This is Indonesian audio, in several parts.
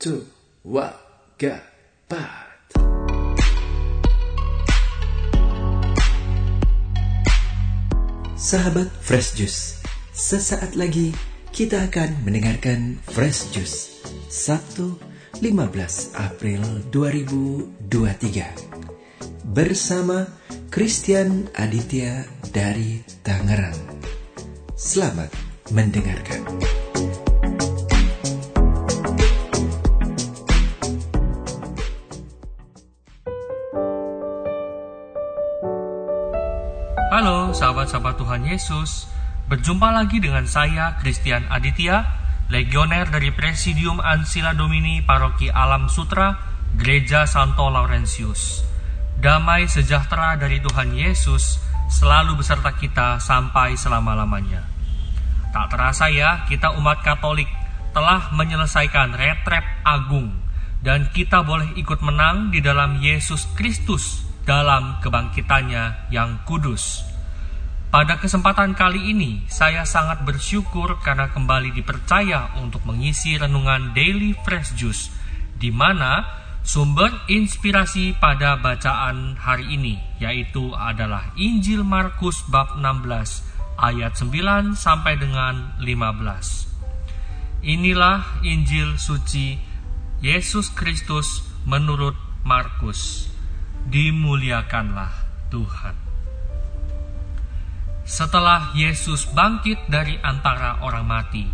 two, one, go, bat. Sahabat Fresh Juice, sesaat lagi kita akan mendengarkan Fresh Juice Sabtu 15 April 2023 bersama Christian Aditya dari Tangerang. Selamat mendengarkan. Halo sahabat-sahabat Tuhan Yesus. Berjumpa lagi dengan saya Christian Aditya Legioner dari Presidium Ansila Domini Paroki Alam Sutra Gereja Santo Laurentius. Damai sejahtera dari Tuhan Yesus selalu beserta kita sampai selama-lamanya. Tak terasa ya kita umat Katolik telah menyelesaikan retrep agung dan kita boleh ikut menang di dalam Yesus Kristus dalam kebangkitannya yang kudus. Pada kesempatan kali ini, saya sangat bersyukur karena kembali dipercaya untuk mengisi renungan Daily Fresh Juice, di mana sumber inspirasi pada bacaan hari ini yaitu adalah Injil Markus bab 16 ayat 9 sampai dengan 15. Inilah Injil suci Yesus Kristus menurut Markus dimuliakanlah Tuhan. Setelah Yesus bangkit dari antara orang mati,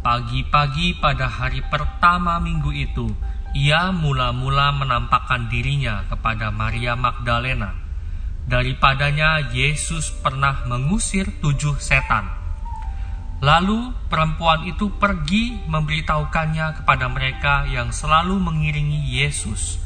pagi-pagi pada hari pertama minggu itu, ia mula-mula menampakkan dirinya kepada Maria Magdalena. Daripadanya Yesus pernah mengusir tujuh setan. Lalu perempuan itu pergi memberitahukannya kepada mereka yang selalu mengiringi Yesus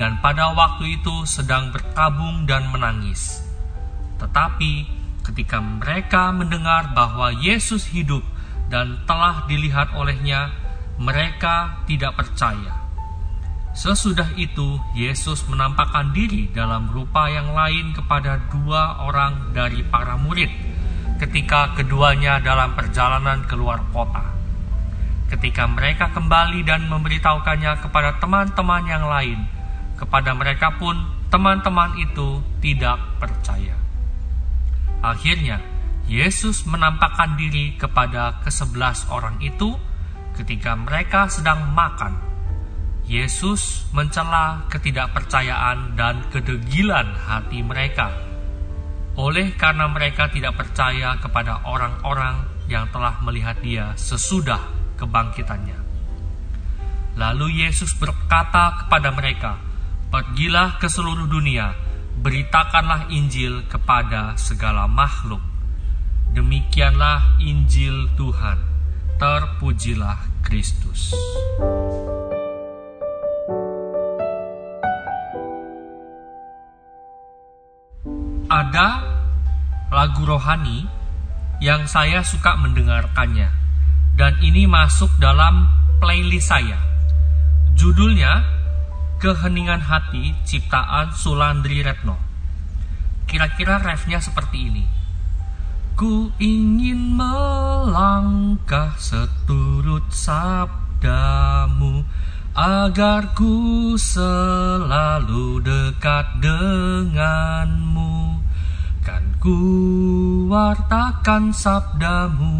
dan pada waktu itu sedang berkabung dan menangis. Tetapi ketika mereka mendengar bahwa Yesus hidup dan telah dilihat olehnya, mereka tidak percaya. Sesudah itu, Yesus menampakkan diri dalam rupa yang lain kepada dua orang dari para murid ketika keduanya dalam perjalanan keluar kota. Ketika mereka kembali dan memberitahukannya kepada teman-teman yang lain, kepada mereka pun teman-teman itu tidak percaya. Akhirnya, Yesus menampakkan diri kepada kesebelas orang itu ketika mereka sedang makan. Yesus mencela ketidakpercayaan dan kedegilan hati mereka. Oleh karena mereka tidak percaya kepada orang-orang yang telah melihat dia sesudah kebangkitannya. Lalu Yesus berkata kepada mereka, Pergilah ke seluruh dunia, beritakanlah Injil kepada segala makhluk. Demikianlah Injil Tuhan. Terpujilah Kristus. Ada lagu rohani yang saya suka mendengarkannya, dan ini masuk dalam playlist saya. Judulnya Keheningan Hati ciptaan Sulandri Retno. Kira-kira refnya seperti ini. Ku ingin melangkah seturut sabdamu agar ku selalu dekat denganmu kan ku wartakan sabdamu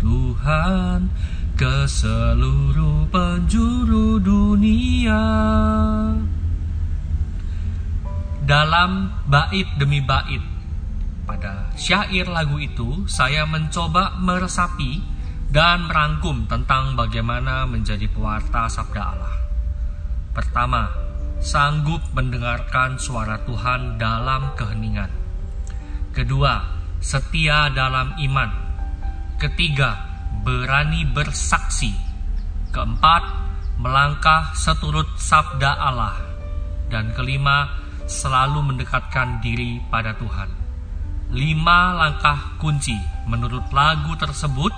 Tuhan ke seluruh penjuru dunia. Dalam bait demi bait, pada syair lagu itu saya mencoba meresapi dan merangkum tentang bagaimana menjadi pewarta sabda Allah. Pertama, sanggup mendengarkan suara Tuhan dalam keheningan. Kedua, setia dalam iman. Ketiga, berani bersaksi. Keempat, melangkah seturut sabda Allah. Dan kelima, selalu mendekatkan diri pada Tuhan. Lima langkah kunci menurut lagu tersebut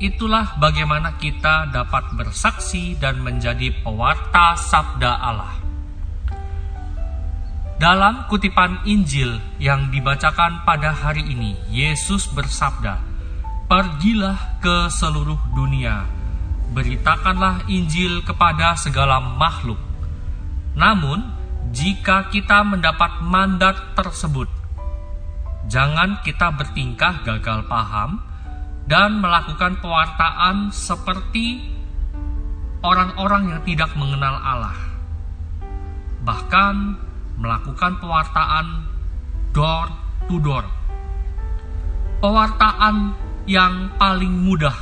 itulah bagaimana kita dapat bersaksi dan menjadi pewarta sabda Allah. Dalam kutipan Injil yang dibacakan pada hari ini, Yesus bersabda, pergilah ke seluruh dunia, beritakanlah Injil kepada segala makhluk. Namun, jika kita mendapat mandat tersebut, jangan kita bertingkah gagal paham dan melakukan pewartaan seperti orang-orang yang tidak mengenal Allah. Bahkan melakukan pewartaan door to door. Pewartaan yang paling mudah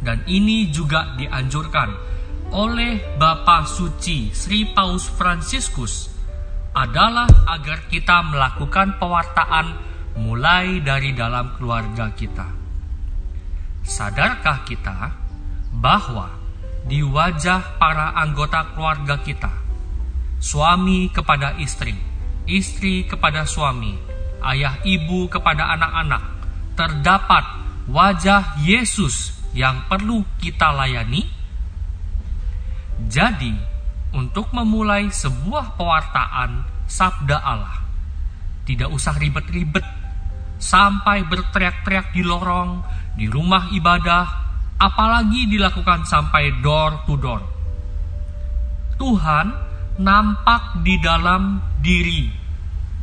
dan ini juga dianjurkan oleh Bapak Suci Sri Paus Fransiskus adalah agar kita melakukan pewartaan mulai dari dalam keluarga kita. Sadarkah kita bahwa di wajah para anggota keluarga kita, suami kepada istri, istri kepada suami, ayah ibu kepada anak-anak, terdapat wajah Yesus yang perlu kita layani? Jadi, untuk memulai sebuah pewartaan sabda Allah, tidak usah ribet-ribet sampai berteriak-teriak di lorong, di rumah ibadah, apalagi dilakukan sampai door to door. Tuhan nampak di dalam diri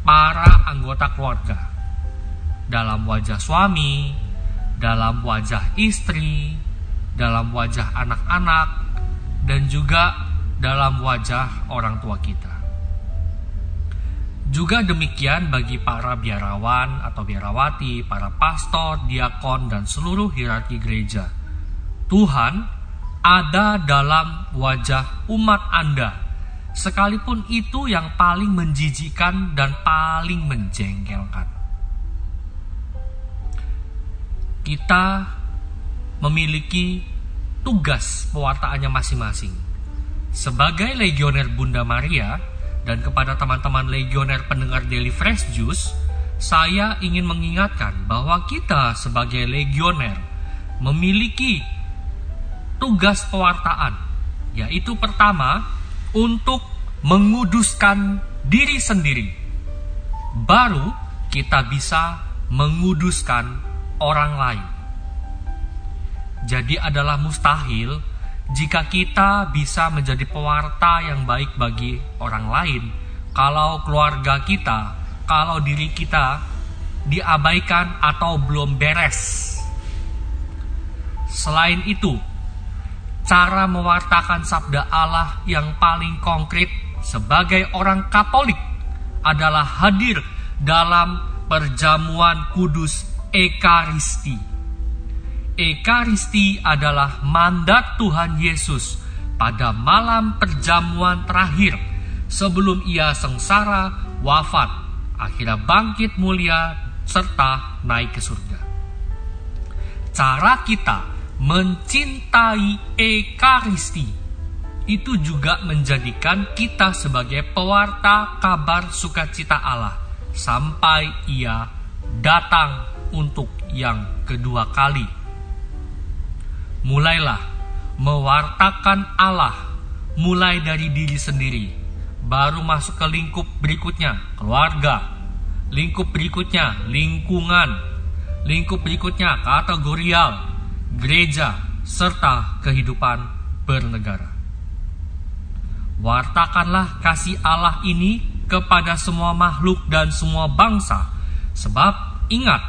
para anggota keluarga, dalam wajah suami, dalam wajah istri, dalam wajah anak-anak, dan juga dalam wajah orang tua kita. Juga demikian bagi para biarawan atau biarawati, para pastor, diakon, dan seluruh hierarki gereja. Tuhan ada dalam wajah umat Anda, sekalipun itu yang paling menjijikan dan paling menjengkelkan. Kita memiliki tugas pewartaannya masing-masing. Sebagai legioner Bunda Maria dan kepada teman-teman legioner pendengar Daily Fresh Juice, saya ingin mengingatkan bahwa kita sebagai legioner memiliki tugas pewartaan, yaitu pertama untuk menguduskan diri sendiri. Baru kita bisa menguduskan orang lain. Jadi adalah mustahil jika kita bisa menjadi pewarta yang baik bagi orang lain kalau keluarga kita, kalau diri kita diabaikan atau belum beres. Selain itu, cara mewartakan sabda Allah yang paling konkret sebagai orang Katolik adalah hadir dalam perjamuan kudus Ekaristi. Ekaristi adalah mandat Tuhan Yesus pada malam perjamuan terakhir sebelum ia sengsara, wafat, akhirnya bangkit mulia, serta naik ke surga. Cara kita mencintai Ekaristi itu juga menjadikan kita sebagai pewarta kabar sukacita Allah sampai ia datang untuk yang kedua kali. Mulailah mewartakan Allah mulai dari diri sendiri, baru masuk ke lingkup berikutnya, keluarga. Lingkup berikutnya, lingkungan. Lingkup berikutnya, kategorial, gereja, serta kehidupan bernegara. Wartakanlah kasih Allah ini kepada semua makhluk dan semua bangsa, sebab ingat,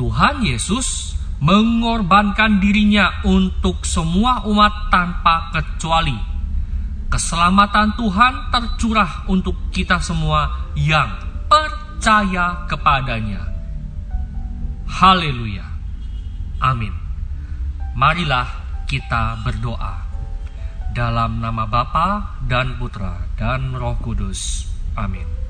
Tuhan Yesus mengorbankan dirinya untuk semua umat tanpa kecuali. Keselamatan Tuhan tercurah untuk kita semua yang percaya kepadanya. Haleluya. Amin. Marilah kita berdoa. Dalam nama Bapa dan Putra dan Roh Kudus. Amin.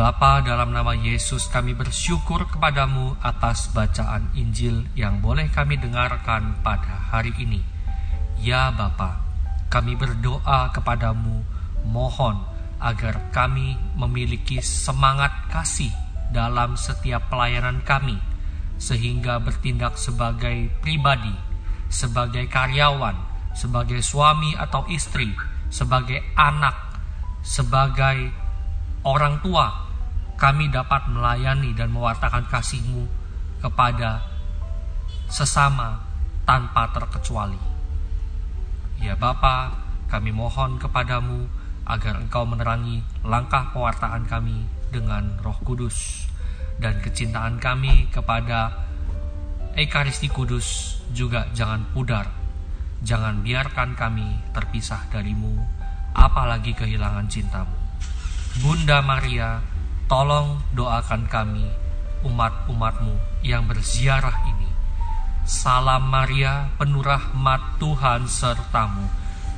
Bapa dalam nama Yesus kami bersyukur kepadamu atas bacaan Injil yang boleh kami dengarkan pada hari ini. Ya Bapa, kami berdoa kepadamu mohon agar kami memiliki semangat kasih dalam setiap pelayanan kami sehingga bertindak sebagai pribadi, sebagai karyawan, sebagai suami atau istri, sebagai anak, sebagai orang tua, kami dapat melayani dan mewartakan kasih-Mu kepada sesama tanpa terkecuali. Ya Bapa, kami mohon kepadamu agar engkau menerangi langkah pewartaan kami dengan roh kudus dan kecintaan kami kepada Ekaristi Kudus juga jangan pudar. Jangan biarkan kami terpisah darimu, apalagi kehilangan cintamu. Bunda Maria, tolong doakan kami, umat-umatmu yang berziarah ini. Salam Maria, penuh rahmat Tuhan sertamu.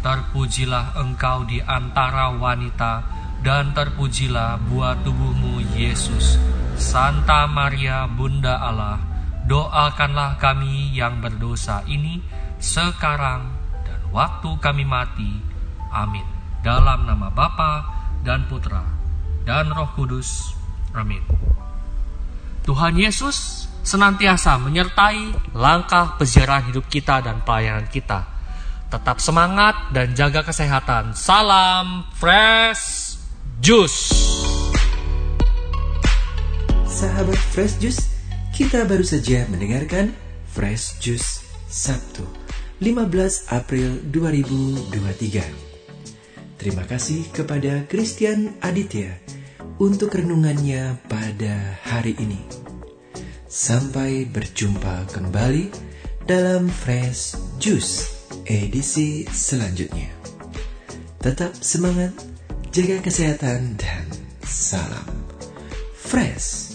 Terpujilah engkau di antara wanita, dan terpujilah buah tubuhmu Yesus. Santa Maria, Bunda Allah, doakanlah kami yang berdosa ini sekarang dan waktu kami mati. Amin. Dalam nama Bapa dan Putra dan Roh Kudus. Amin. Tuhan Yesus senantiasa menyertai langkah peziarahan hidup kita dan pelayanan kita. Tetap semangat dan jaga kesehatan. Salam fresh juice. Sahabat Fresh Juice, kita baru saja mendengarkan Fresh Juice Sabtu 15 April 2023. Terima kasih kepada Christian Aditya untuk renungannya pada hari ini. Sampai berjumpa kembali dalam Fresh Juice edisi selanjutnya. Tetap semangat, jaga kesehatan, dan salam fresh.